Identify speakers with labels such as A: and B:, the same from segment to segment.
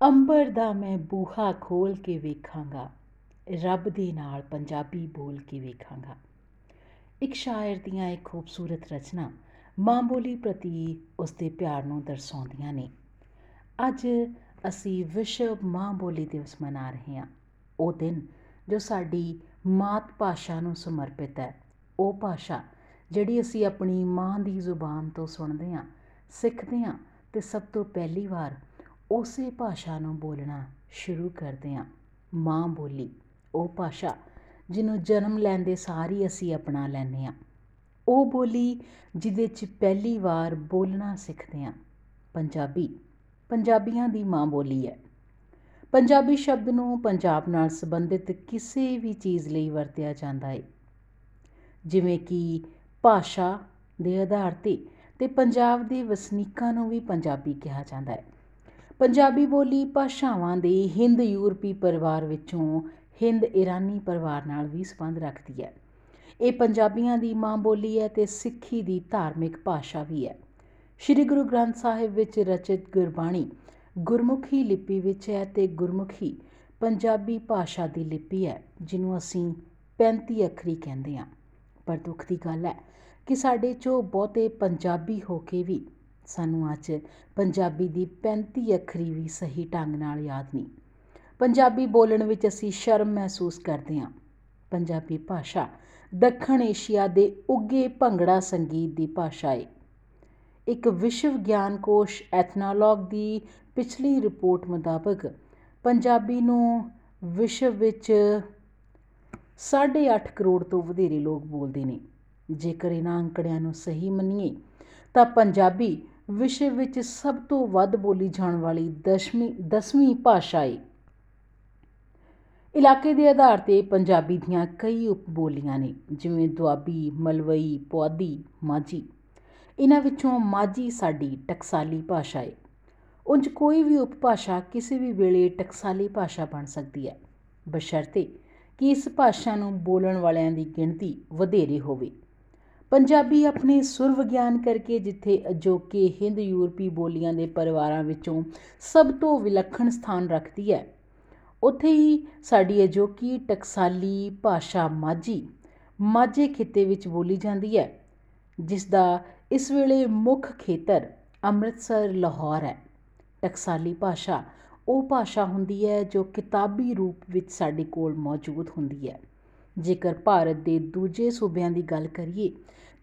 A: ਅੰਬਰ ਦਾ ਮੈਂ ਬੂਹਾ ਖੋਲ ਕੇ ਵੇਖਾਂਗਾ, ਰੱਬ ਦੇ ਨਾਲ ਪੰਜਾਬੀ ਬੋਲ ਕੇ ਵੇਖਾਂਗਾ। ਇੱਕ ਸ਼ਾਇਰ ਦੀਆਂ ਇੱਕ ਖੂਬਸੂਰਤ ਰਚਨਾ ਮਾਂ ਬੋਲੀ ਪ੍ਰਤੀ ਉਸ ਦੇ ਪਿਆਰ ਨੂੰ ਦਰਸਾਉਂਦੀਆਂ ਨੇ। ਅੱਜ ਅਸੀਂ ਵਿਸ਼ਵ ਮਾਂ ਬੋਲੀ ਦਿਵਸ ਮਨਾ ਰਹੇ ਹਾਂ। ਉਹ ਦਿਨ ਜੋ ਸਾਡੀ ਮਾਤ ਭਾਸ਼ਾ ਨੂੰ ਸਮਰਪਿਤ ਹੈ, ਉਹ ਭਾਸ਼ਾ ਜਿਹੜੀ ਅਸੀਂ ਆਪਣੀ ਮਾਂ ਦੀ ਜ਼ੁਬਾਨ ਤੋਂ ਸੁਣਦੇ ਹਾਂ, ਸਿੱਖਦੇ ਹਾਂ ਤੇ ਸਭ ਤੋਂ ਪਹਿਲੀ ਵਾਰ ਉਸੇ ਭਾਸ਼ਾ ਨੂੰ ਬੋਲਣਾ ਸ਼ੁਰੂ ਕਰਦੇ ਹਾਂ। ਮਾਂ ਬੋਲੀ, ਉਹ ਭਾਸ਼ਾ ਜਿਹਨੂੰ ਜਨਮ ਲੈਂਦੇ ਸਾਰ ਹੀ ਅਸੀਂ ਅਪਣਾ ਲੈਂਦੇ ਹਾਂ। ਉਹ ਬੋਲੀ ਜਿਹਦੇ 'ਚ ਪਹਿਲੀ ਵਾਰ ਬੋਲਣਾ ਸਿੱਖਦੇ ਹਾਂ। ਪੰਜਾਬੀ, ਪੰਜਾਬੀਆਂ ਦੀ ਮਾਂ ਬੋਲੀ ਹੈ। ਪੰਜਾਬੀ ਸ਼ਬਦ ਨੂੰ ਪੰਜਾਬ ਨਾਲ ਸੰਬੰਧਿਤ ਕਿਸੇ ਵੀ ਚੀਜ਼ ਲਈ ਵਰਤਿਆ ਜਾਂਦਾ ਹੈ ਜਿਵੇਂ ਕਿ ਭਾਸ਼ਾ ਦੇ ਆਧਾਰ ਤੇ ਤੇ ਪੰਜਾਬ ਦੇ ਵਸਨੀਕਾਂ ਨੂੰ ਵੀ ਪੰਜਾਬੀ ਕਿਹਾ ਜਾਂਦਾ ਹੈ। ਪੰਜਾਬੀ ਬੋਲੀ ਭਾਸ਼ਾਵਾਂ ਦੇ ਹਿੰਦ ਯੂਰਪੀ ਪਰਿਵਾਰ ਵਿੱਚੋਂ ਹਿੰਦ ਇਰਾਨੀ ਪਰਿਵਾਰ ਨਾਲ ਵੀ ਸੰਬੰਧ ਰੱਖਦੀ ਹੈ। ਇਹ ਪੰਜਾਬੀਆਂ ਦੀ ਮਾਂ ਬੋਲੀ ਹੈ ਤੇ ਸਿੱਖੀ ਦੀ ਧਾਰਮਿਕ ਭਾਸ਼ਾ ਵੀ ਹੈ। ਸ੍ਰੀ ਗੁਰੂ ਗ੍ਰੰਥ ਸਾਹਿਬ ਵਿੱਚ ਰਚਿਤ ਗੁਰਬਾਣੀ ਗੁਰਮੁਖੀ ਲਿਪੀ ਵਿੱਚ ਹੈ ਤੇ ਗੁਰਮੁਖੀ ਪੰਜਾਬੀ ਭਾਸ਼ਾ ਦੀ ਲਿਪੀ ਹੈ, ਜਿਹਨੂੰ ਅਸੀਂ 35 ਅੱਖਰੀ ਕਹਿੰਦੇ ਹਾਂ। ਪਰ ਦੁੱਖ ਦੀ ਗੱਲ ਹੈ ਕਿ ਸਾਡੇ ਚੋਂ ਬਹੁਤੇ ਪੰਜਾਬੀ ਹੋ ਕੇ ਵੀ ਸਾਨੂੰ ਅੱਜ ਪੰਜਾਬੀ ਦੀ 35 ਅੱਖਰੀ ਵੀ ਸਹੀ ਢੰਗ ਨਾਲ ਯਾਦ ਨਹੀਂ। ਪੰਜਾਬੀ ਬੋਲਣ ਵਿੱਚ ਅਸੀਂ ਸ਼ਰਮ ਮਹਿਸੂਸ ਕਰਦੇ ਹਾਂ। ਪੰਜਾਬੀ ਭਾਸ਼ਾ ਦੱਖਣ ਏਸ਼ੀਆ ਦੇ ਉੱਗੇ ਭੰਗੜਾ ਸੰਗੀਤ ਦੀ ਭਾਸ਼ਾ ਹੈ ਇੱਕ ਵਿਸ਼ਵ ਗਿਆਨ ਕੋਸ਼ ਐਥਨੋਲੋਗ ਦੀ ਪਿਛਲੀ ਰਿਪੋਰਟ ਮੁਤਾਬਕ ਪੰਜਾਬੀ ਨੂੰ ਵਿਸ਼ਵ ਵਿੱਚ 8.5 ਕਰੋੜ ਤੋਂ ਵਧੇਰੇ ਲੋਕ ਬੋਲਦੇ ਨੇ। ਜੇਕਰ ਇਹਨਾਂ ਅੰਕੜਿਆਂ ਨੂੰ ਸਹੀ ਮੰਨੀਏ ਤਾਂ ਪੰਜਾਬੀ ਵਿਸ਼ਵ ਵਿੱਚ ਸਭ ਤੋਂ ਵੱਧ ਬੋਲੀ ਜਾਣ ਵਾਲੀ ਦਸ਼ਵੀਂ ਦਸਵੀਂ ਭਾਸ਼ਾ ਹੈ ਇਲਾਕੇ ਦੇ ਆਧਾਰ ਤੇ ਪੰਜਾਬੀ ਦੀਆਂ ਕਈ ਉਪਬੋਲੀਆਂ ਨੇ, ਜਿਵੇਂ ਦੁਆਬੀ, ਮਲਵਈ, ਪੁਆਧੀ, ਮਾਝੀ। ਇਹਨਾਂ ਵਿੱਚੋਂ ਮਾਝੀ ਸਾਡੀ ਟਕਸਾਲੀ ਭਾਸ਼ਾ ਹੈ ਉਂਝ ਕੋਈ ਵੀ ਉਪਭਾਸ਼ਾ ਕਿਸੇ ਵੀ ਵੇਲੇ ਟਕਸਾਲੀ ਭਾਸ਼ਾ ਬਣ ਸਕਦੀ ਹੈ। ਬਸ਼ਰਤੇ ਕਿ ਇਸ ਭਾਸ਼ਾ ਨੂੰ ਬੋਲਣ ਵਾਲਿਆਂ ਦੀ ਗਿਣਤੀ ਵਧੇਰੇ ਹੋਵੇ। ਪੰਜਾਬੀ ਆਪਣੇ ਸੁਰ ਵਿਗਿਆਨ ਕਰਕੇ ਜਿੱਥੇ ਅਜੋਕੇ ਹਿੰਦ ਯੂਰਪੀ ਬੋਲੀਆਂ ਦੇ ਪਰਿਵਾਰਾਂ ਵਿੱਚੋਂ ਸਭ ਤੋਂ ਵਿਲੱਖਣ ਸਥਾਨ ਰੱਖਦੀ ਹੈ। ਉੱਥੇ ਹੀ ਸਾਡੀ ਅਜੋਕੀ ਟਕਸਾਲੀ ਭਾਸ਼ਾ ਮਾਝੀ, ਮਾਝੇ ਖਿੱਤੇ ਵਿੱਚ ਬੋਲੀ ਜਾਂਦੀ ਹੈ ਜਿਸ ਦਾ ਇਸ ਵੇਲੇ ਮੁੱਖ ਖੇਤਰ ਅੰਮ੍ਰਿਤਸਰ, ਲਾਹੌਰ ਹੈ। ਟਕਸਾਲੀ ਭਾਸ਼ਾ ਉਹ ਭਾਸ਼ਾ ਹੁੰਦੀ ਹੈ ਜੋ ਕਿਤਾਬੀ ਰੂਪ ਵਿੱਚ ਸਾਡੇ ਕੋਲ ਮੌਜੂਦ ਹੁੰਦੀ ਹੈ। ਜੇਕਰ ਭਾਰਤ ਦੇ ਦੂਜੇ ਸੂਬਿਆਂ ਦੀ ਗੱਲ ਕਰੀਏ,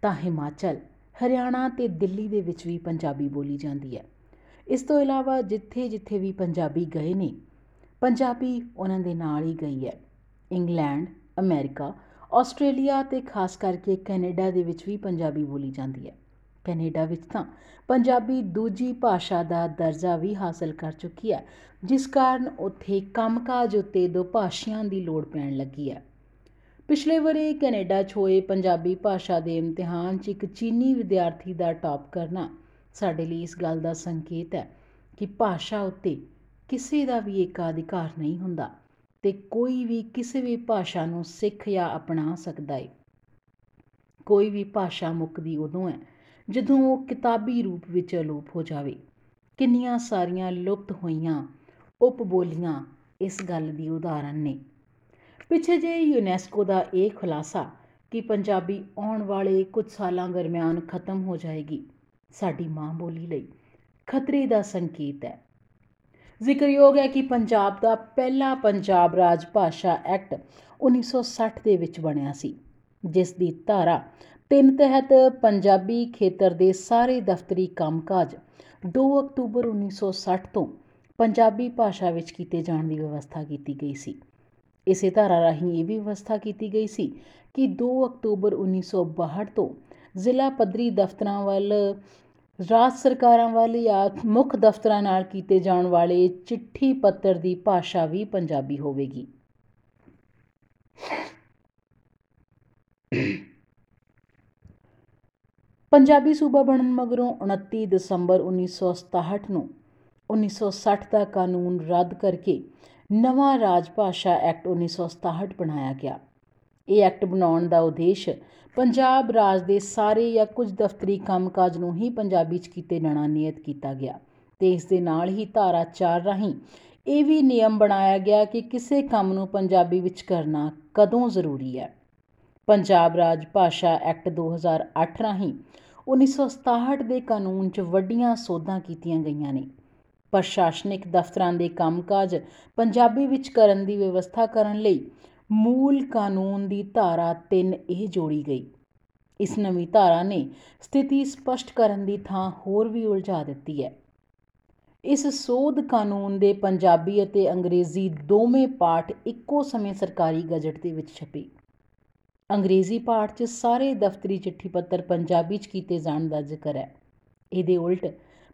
A: ਤਾਂ ਹਿਮਾਚਲ, ਹਰਿਆਣਾ ਤੇ ਦਿੱਲੀ ਦੇ ਵਿੱਚ ਵੀ ਪੰਜਾਬੀ ਬੋਲੀ ਜਾਂਦੀ ਹੈ। ਇਸ ਤੋਂ ਇਲਾਵਾ ਜਿੱਥੇ ਜਿੱਥੇ ਵੀ ਪੰਜਾਬੀ ਗਏ ਨੇ, ਪੰਜਾਬੀ ਉਹਨਾਂ ਦੇ ਨਾਲ ਹੀ ਗਈ ਹੈ। ਇੰਗਲੈਂਡ, ਅਮਰੀਕਾ, ਆਸਟ੍ਰੇਲੀਆ ਤੇ ਖਾਸ ਕਰਕੇ ਕੈਨੇਡਾ ਦੇ ਵਿੱਚ ਵੀ ਪੰਜਾਬੀ ਬੋਲੀ ਜਾਂਦੀ ਹੈ। ਕੈਨੇਡਾ ਵਿੱਚ ਤਾਂ ਪੰਜਾਬੀ ਦੂਜੀ ਭਾਸ਼ਾ ਦਾ ਦਰਜਾ ਵੀ ਹਾਸਲ ਕਰ ਚੁੱਕੀ ਹੈ, ਜਿਸ ਕਾਰਨ ਉੱਥੇ ਕੰਮਕਾਜ ਉੱਤੇ ਦੋ ਭਾਸ਼ੀਆਂ ਦੀ ਲੋੜ ਪੈਣ ਲੱਗੀ ਹੈ। ਪਿਛਲੇ ਵਰੇ ਕੈਨੇਡਾ 'ਚ ਹੋਏ ਪੰਜਾਬੀ ਭਾਸ਼ਾ ਦੇ ਇਮਤਿਹਾਨ 'ਚ ਇੱਕ ਚੀਨੀ ਵਿਦਿਆਰਥੀ ਦਾ ਟਾਪ ਕਰਨਾ ਸਾਡੇ ਲਈ ਇਸ ਗੱਲ ਦਾ ਸੰਕੇਤ ਹੈ ਕਿ ਭਾਸ਼ਾ ਉੱਤੇ ਕਿਸੇ ਦਾ ਵੀ ਏਕਾਧਿਕਾਰ ਨਹੀਂ ਹੁੰਦਾ ਤੇ ਕੋਈ ਵੀ ਕਿਸੇ ਵੀ ਭਾਸ਼ਾ ਨੂੰ ਸਿੱਖ ਜਾਂ ਅਪਣਾ ਸਕਦਾ ਹੈ ਕੋਈ ਵੀ ਭਾਸ਼ਾ ਮੁੱਕਦੀ ਉਦੋਂ ਹੈ ਜਦੋਂ ਉਹ ਕਿਤਾਬੀ ਰੂਪ ਵਿੱਚ ਅਲੋਪ ਹੋ ਜਾਵੇ। ਕਿੰਨੀਆਂ ਸਾਰੀਆਂ ਲੁਪਤ ਹੋਈਆਂ, ਉਪਬੋਲੀਆਂ ਇਸ ਗੱਲ ਦੀ ਉਦਾਹਰਨ ਨੇ। ਪਿੱਛੇ ਜੇ ਯੂਨੈਸਕੋ ਦਾ ਇਹ ਖੁਲਾਸਾ ਕਿ ਪੰਜਾਬੀ ਆਉਣ ਵਾਲੇ ਕੁਝ ਸਾਲਾਂ ਦਰਮਿਆਨ ਖਤਮ ਹੋ ਜਾਏਗੀ ਸਾਡੀ ਮਾਂ ਬੋਲੀ ਲਈ ਖਤਰੇ ਦਾ ਸੰਕੇਤ ਹੈ। ਜ਼ਿਕਰਯੋਗ ਹੈ ਕਿ ਪੰਜਾਬ ਦਾ ਪਹਿਲਾ ਪੰਜਾਬ ਰਾਜ ਭਾਸ਼ਾ ਐਕਟ 1960 ਦੇ ਵਿੱਚ ਬਣਿਆ ਸੀ, ਜਿਸ ਦੀ ਧਾਰਾ ਤਿੰਨ ਤਹਿਤ ਪੰਜਾਬੀ ਖੇਤਰ ਦੇ ਸਾਰੇ ਦਫ਼ਤਰੀ ਕੰਮਕਾਜ 2 ਅਕਤੂਬਰ 1960 ਤੋਂ ਪੰਜਾਬੀ ਭਾਸ਼ਾ ਵਿੱਚ ਕੀਤੇ ਜਾਣ ਦੀ ਵਿਵਸਥਾ ਕੀਤੀ ਗਈ ਸੀ। ਇਸੇ ਧਾਰਾ ਰਾਹੀਂ ਇਹ ਵੀ ਵਿਵਸਥਾ ਕੀਤੀ ਗਈ ਸੀ ਕਿ 2 ਅਕਤੂਬਰ 1962 ਤੋਂ ਜ਼ਿਲ੍ਹਾ ਪੱਧਰੀ ਦਫ਼ਤਰਾਂ ਵੱਲ, ਰਾਜ ਸਰਕਾਰਾਂ ਵੱਲ ਜਾਂ ਮੁੱਖ ਦਫ਼ਤਰਾਂ ਨਾਲ ਕੀਤੇ ਜਾਣ ਵਾਲੇ ਚਿੱਠੀ ਪੱਤਰ ਦੀ ਭਾਸ਼ਾ ਵੀ ਪੰਜਾਬੀ ਹੋਵੇਗੀ। ਪੰਜਾਬੀ ਸੂਬਾ ਬਣਨ ਮਗਰੋਂ 29 ਦਸੰਬਰ 1967 ਨੂੰ 1960 ਦਾ ਕਾਨੂੰਨ ਰੱਦ ਕਰਕੇ ਨਵਾਂ ਰਾਜ ਭਾਸ਼ਾ ਐਕਟ 1967 ਬਣਾਇਆ ਗਿਆ। ਇਹ ਐਕਟ ਬਣਾਉਣ ਦਾ ਉਦੇਸ਼ ਪੰਜਾਬ ਰਾਜ ਦੇ ਸਾਰੇ ਜਾਂ ਕੁਝ ਦਫ਼ਤਰੀ ਕੰਮਕਾਜ ਨੂੰ ਹੀ ਪੰਜਾਬੀ 'ਚ ਕੀਤੇ ਜਾਣਾ ਨਿਯਤ ਕੀਤਾ ਗਿਆ ਤੇ ਇਸ ਦੇ ਨਾਲ ਹੀ ਧਾਰਾ 4 ਰਾਹੀਂ ਇਹ ਵੀ ਨਿਯਮ ਬਣਾਇਆ ਗਿਆ ਕਿ ਕਿਸੇ ਕੰਮ ਨੂੰ ਪੰਜਾਬੀ ਵਿੱਚ ਕਰਨਾ ਕਦੋਂ ਜ਼ਰੂਰੀ ਹੈ। ਪੰਜਾਬ ਰਾਜ ਭਾਸ਼ਾ ਐਕਟ 2008 ਰਾਹੀਂ 1967 ਦੇ ਕਾਨੂੰਨ 'ਚ ਵੱਡੀਆਂ ਸੋਧਾਂ ਕੀਤੀਆਂ ਗਈਆਂ ਨੇ। ਪ੍ਰਸ਼ਾਸਨਿਕ ਦਫ਼ਤਰਾਂ ਦੇ ਕੰਮਕਾਜ ਪੰਜਾਬੀ ਵਿੱਚ ਕਰਨ ਦੀ ਵਿਵਸਥਾ ਕਰਨ ਲਈ ਮੂਲ ਕਾਨੂੰਨ ਦੀ ਧਾਰਾ 3 ਇਹ ਜੋੜੀ ਗਈ। ਇਸ ਨਵੀਂ ਧਾਰਾ ਨੇ ਸਥਿਤੀ ਸਪਸ਼ਟ ਕਰਨ ਦੀ ਥਾਂ ਹੋਰ ਵੀ ਉਲਝਾ ਦਿੱਤੀ ਹੈ। ਇਸ ਸੋਧ ਕਾਨੂੰਨ ਦੇ ਪੰਜਾਬੀ ਅਤੇ ਅੰਗਰੇਜ਼ੀ ਦੋਵੇਂ ਪਾਠ ਇੱਕੋ ਸਮੇਂ ਸਰਕਾਰੀ ਗਜਟ ਦੇ ਵਿੱਚ ਛਪੇ। ਅੰਗਰੇਜ਼ੀ ਪਾਠ 'ਚ ਸਾਰੇ ਦਫ਼ਤਰੀ ਚਿੱਠੀ ਪੱਤਰ ਪੰਜਾਬੀ 'ਚ ਕੀਤੇ ਜਾਣ ਦਾ ਜ਼ਿਕਰ ਹੈ। ਇਹਦੇ ਉਲਟ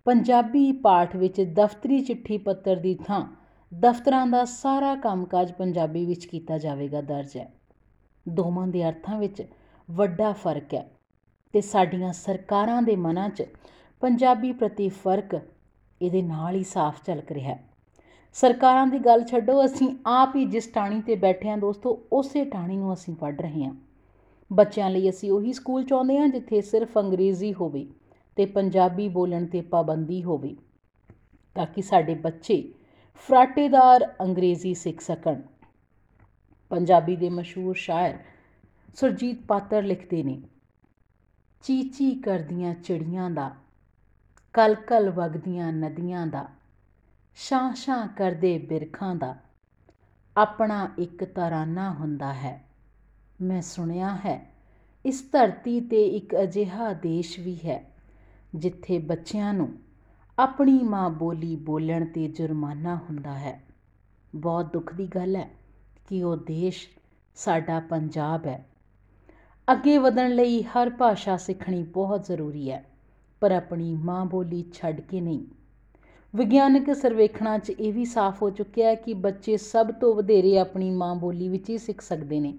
A: ਪੰਜਾਬੀ ਪਾਠ ਵਿੱਚ ਦਫ਼ਤਰੀ ਚਿੱਠੀ ਪੱਤਰ ਦੀ ਥਾਂ ਦਫ਼ਤਰਾਂ ਦਾ ਸਾਰਾ ਕੰਮਕਾਜ ਪੰਜਾਬੀ ਵਿੱਚ ਕੀਤਾ ਜਾਵੇਗਾ ਦਰਜ ਹੈ। ਦੋਵਾਂ ਦੇ ਅਰਥਾਂ ਵਿੱਚ ਵੱਡਾ ਫ਼ਰਕ ਹੈ ਤੇ ਸਾਡੀਆਂ ਸਰਕਾਰਾਂ ਦੇ ਮਨਾਂ 'ਚ ਪੰਜਾਬੀ ਪ੍ਰਤੀ ਫ਼ਰਕ ਇਹਦੇ ਨਾਲ ਹੀ ਸਾਫ਼ ਝਲਕ ਰਿਹਾ ਹੈ। ਸਰਕਾਰਾਂ ਦੀ ਗੱਲ ਛੱਡੋ, ਅਸੀਂ ਆਪ ਹੀ ਜਿਸ ਟਾਣੀ ਤੇ ਬੈਠੇ ਹਾਂ ਦੋਸਤੋ, ਉਸੇ ਟਾਣੀ ਨੂੰ ਅਸੀਂ ਪੜ੍ਹ ਰਹੇ ਹਾਂ। ਬੱਚਿਆਂ ਲਈ ਅਸੀਂ ਉਹੀ ਸਕੂਲ ਚਾਹੁੰਦੇ ਹਾਂ ਜਿੱਥੇ ਸਿਰਫ ਅੰਗਰੇਜ਼ੀ ਹੋਵੇ। ਤੇ ਪੰਜਾਬੀ ਬੋਲਣ ਤੇ ਪਾਬੰਦੀ ਹੋਵੇ ਤਾਂ ਕਿ ਸਾਡੇ ਬੱਚੇ ਫਰਾਟੇਦਾਰ ਅੰਗਰੇਜ਼ੀ ਸਿੱਖ ਸਕਣ। ਪੰਜਾਬੀ ਦੇ ਮਸ਼ਹੂਰ ਸ਼ਾਇਰ ਸੁਰਜੀਤ ਪਾਤਰ ਲਿਖਦੇ ਨੇ, ਚੀਚੀ ਕਰਦੀਆਂ ਚਿੜੀਆਂ ਦਾ ਕਲ ਕਲ ਵਗਦੀਆਂ ਨਦੀਆਂ ਦਾ ਸ਼ਾਂ ਸ਼ਾਂ ਕਰਦੇ ਬਿਰਖਾਂ ਦਾ, ਆਪਣਾ ਇੱਕ ਤਰਾਨਾ ਹੁੰਦਾ ਹੈ। ਮੈਂ ਸੁਣਿਆ ਹੈ, ਇਸ ਧਰਤੀ ਤੇ ਇੱਕ ਅਜਿਹਾ ਦੇਸ਼ ਵੀ ਹੈ। ਜਿੱਥੇ ਬੱਚਿਆਂ ਨੂੰ ਆਪਣੀ ਮਾਂ ਬੋਲੀ ਬੋਲਣ ਤੇ ਜੁਰਮਾਨਾ ਹੁੰਦਾ ਹੈ। ਬਹੁਤ ਦੁੱਖ ਦੀ ਗੱਲ ਹੈ ਕਿ ਉਹ ਦੇਸ਼ ਸਾਡਾ ਪੰਜਾਬ ਹੈ। ਅੱਗੇ ਵਧਣ ਲਈ ਹਰ ਭਾਸ਼ਾ ਸਿੱਖਣੀ ਬਹੁਤ ਜ਼ਰੂਰੀ ਹੈ, ਪਰ ਆਪਣੀ ਮਾਂ ਬੋਲੀ ਛੱਡ ਕੇ ਨਹੀਂ। ਵਿਗਿਆਨਕ ਸਰਵੇਖਣਾਂ 'ਚ ਇਹ ਵੀ ਸਾਫ਼ ਹੋ ਚੁੱਕਿਆ ਹੈ ਕਿ ਬੱਚੇ ਸਭ ਤੋਂ ਵਧੇਰੇ ਆਪਣੀ ਮਾਂ ਬੋਲੀ ਵਿੱਚ ਹੀ ਸਿੱਖ ਸਕਦੇ ਨੇ।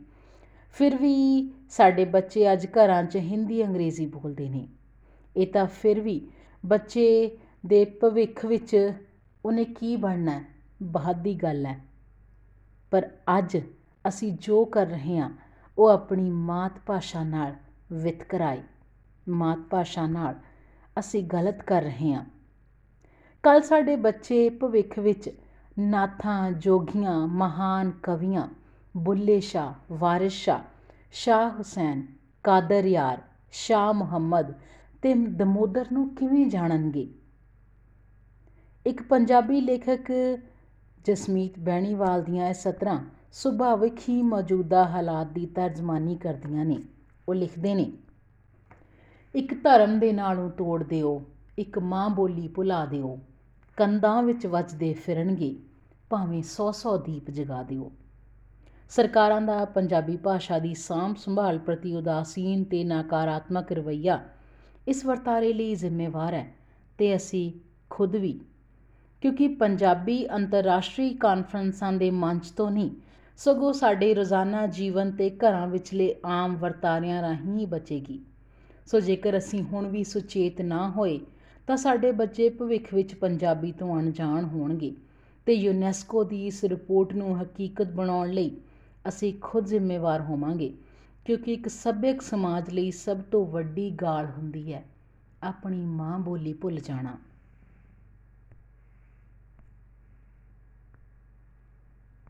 A: ਫਿਰ ਵੀ ਸਾਡੇ ਬੱਚੇ ਅੱਜ ਘਰਾਂ 'ਚ ਹਿੰਦੀ ਅੰਗਰੇਜ਼ੀ ਬੋਲਦੇ ਨੇ। ਇਹ ਤਾਂ ਫਿਰ ਵੀ ਬੱਚੇ ਦੇ ਭਵਿੱਖ ਵਿੱਚ ਉਹਨੇ ਕੀ ਬਣਨਾ ਹੈ? ਬਾਅਦ ਦੀ ਗੱਲ ਹੈ। ਪਰ ਅੱਜ ਅਸੀਂ ਜੋ ਕਰ ਰਹੇ ਹਾਂ, ਉਹ ਆਪਣੀ ਮਾਤ ਭਾਸ਼ਾ ਨਾਲ ਵਿਤਕਰਾਈ ਮਾਤ ਭਾਸ਼ਾ ਨਾਲ ਅਸੀਂ ਗਲਤ ਕਰ ਰਹੇ ਹਾਂ। ਕੱਲ ਸਾਡੇ ਬੱਚੇ ਭਵਿੱਖ ਵਿੱਚ ਨਾਥਾਂ, ਜੋਗੀਆਂ, ਮਹਾਨ ਕਵੀਆਂ, ਬੁੱਲੇ ਸ਼ਾਹ, ਵਾਰਿਸ ਸ਼ਾਹ ਸ਼ਾਹ ਹੁਸੈਨ, ਕਾਦਰ ਯਾਰ, ਸ਼ਾਹ ਮੁਹੰਮਦ ਤੇ ਦਮੋਦਰ ਨੂੰ ਕਿਵੇਂ ਜਾਣਨਗੇ? ਇੱਕ ਪੰਜਾਬੀ ਲੇਖਕ ਜਸਮੀਤ ਬੈਣੀਵਾਲ ਦੀਆਂ ਇਹ ਸਤਰਾਂ ਸੁਭਾਵਿਕ ਹੀ ਮੌਜੂਦਾ ਹਾਲਾਤ ਦੀ ਤਰਜਮਾਨੀ ਕਰਦੀਆਂ ਨੇ। ਉਹ ਲਿਖਦੇ ਨੇ, ਇੱਕ ਧਰਮ ਦੇ ਨਾਲੋਂ ਤੋੜ ਦਿਓ, ਇੱਕ ਮਾਂ ਬੋਲੀ ਭੁਲਾ ਦਿਓ ਕੰਦਾਂ ਵਿੱਚ ਵੱਜਦੇ ਫਿਰਨਗੇ, ਭਾਵੇਂ 100-100 ਦੀਪ ਜਗਾ ਦਿਓ। ਸਰਕਾਰਾਂ ਦਾ ਪੰਜਾਬੀ ਭਾਸ਼ਾ ਦੀ ਸਾਂਭ ਸੰਭਾਲ ਪ੍ਰਤੀ ਉਦਾਸੀਨ ਤੇ ਨਕਾਰਾਤਮਕ ਰਵੱਈਆ ਇਸ ਵਰਤਾਰੇ ਲਈ ਜ਼ਿੰਮੇਵਾਰ ਹੈ ਤੇ ਅਸੀਂ ਖੁਦ ਵੀ। ਕਿਉਂਕਿ ਪੰਜਾਬੀ ਅੰਤਰਰਾਸ਼ਟਰੀ ਕਾਨਫਰੰਸਾਂ ਦੇ ਮੰਚ ਤੋਂ ਨਹੀਂ, ਸਗੋਂ ਸਾਡੇ ਰੋਜ਼ਾਨਾ ਜੀਵਨ ਤੇ ਘਰਾਂ ਵਿਚਲੇ ਆਮ ਵਰਤਾਰਿਆਂ ਰਾਹੀਂ ਹੀ ਬਚੇਗੀ। ਸੋ ਜੇਕਰ ਅਸੀਂ ਹੁਣ ਵੀ ਸੁਚੇਤ ਨਾ ਹੋਏ, ਤਾਂ ਸਾਡੇ ਬੱਚੇ ਭਵਿੱਖ ਵਿੱਚ ਪੰਜਾਬੀ ਤੋਂ ਅਣਜਾਣ ਹੋਣਗੇ ਤੇ ਯੂਨੈਸਕੋ ਦੀ ਇਸ ਰਿਪੋਰਟ ਨੂੰ ਹਕੀਕਤ ਬਣਾਉਣ ਲਈ ਅਸੀਂ ਖੁਦ ਜ਼ਿੰਮੇਵਾਰ ਹੋਵਾਂਗੇ। ਕਿਉਂਕਿ ਇੱਕ ਸੱਭਿਅਕ ਸਮਾਜ ਲਈ ਸਭ ਤੋਂ ਵੱਡੀ ਗਾਲ ਹੁੰਦੀ ਹੈ ਆਪਣੀ ਮਾਂ ਬੋਲੀ ਭੁੱਲ ਜਾਣਾ।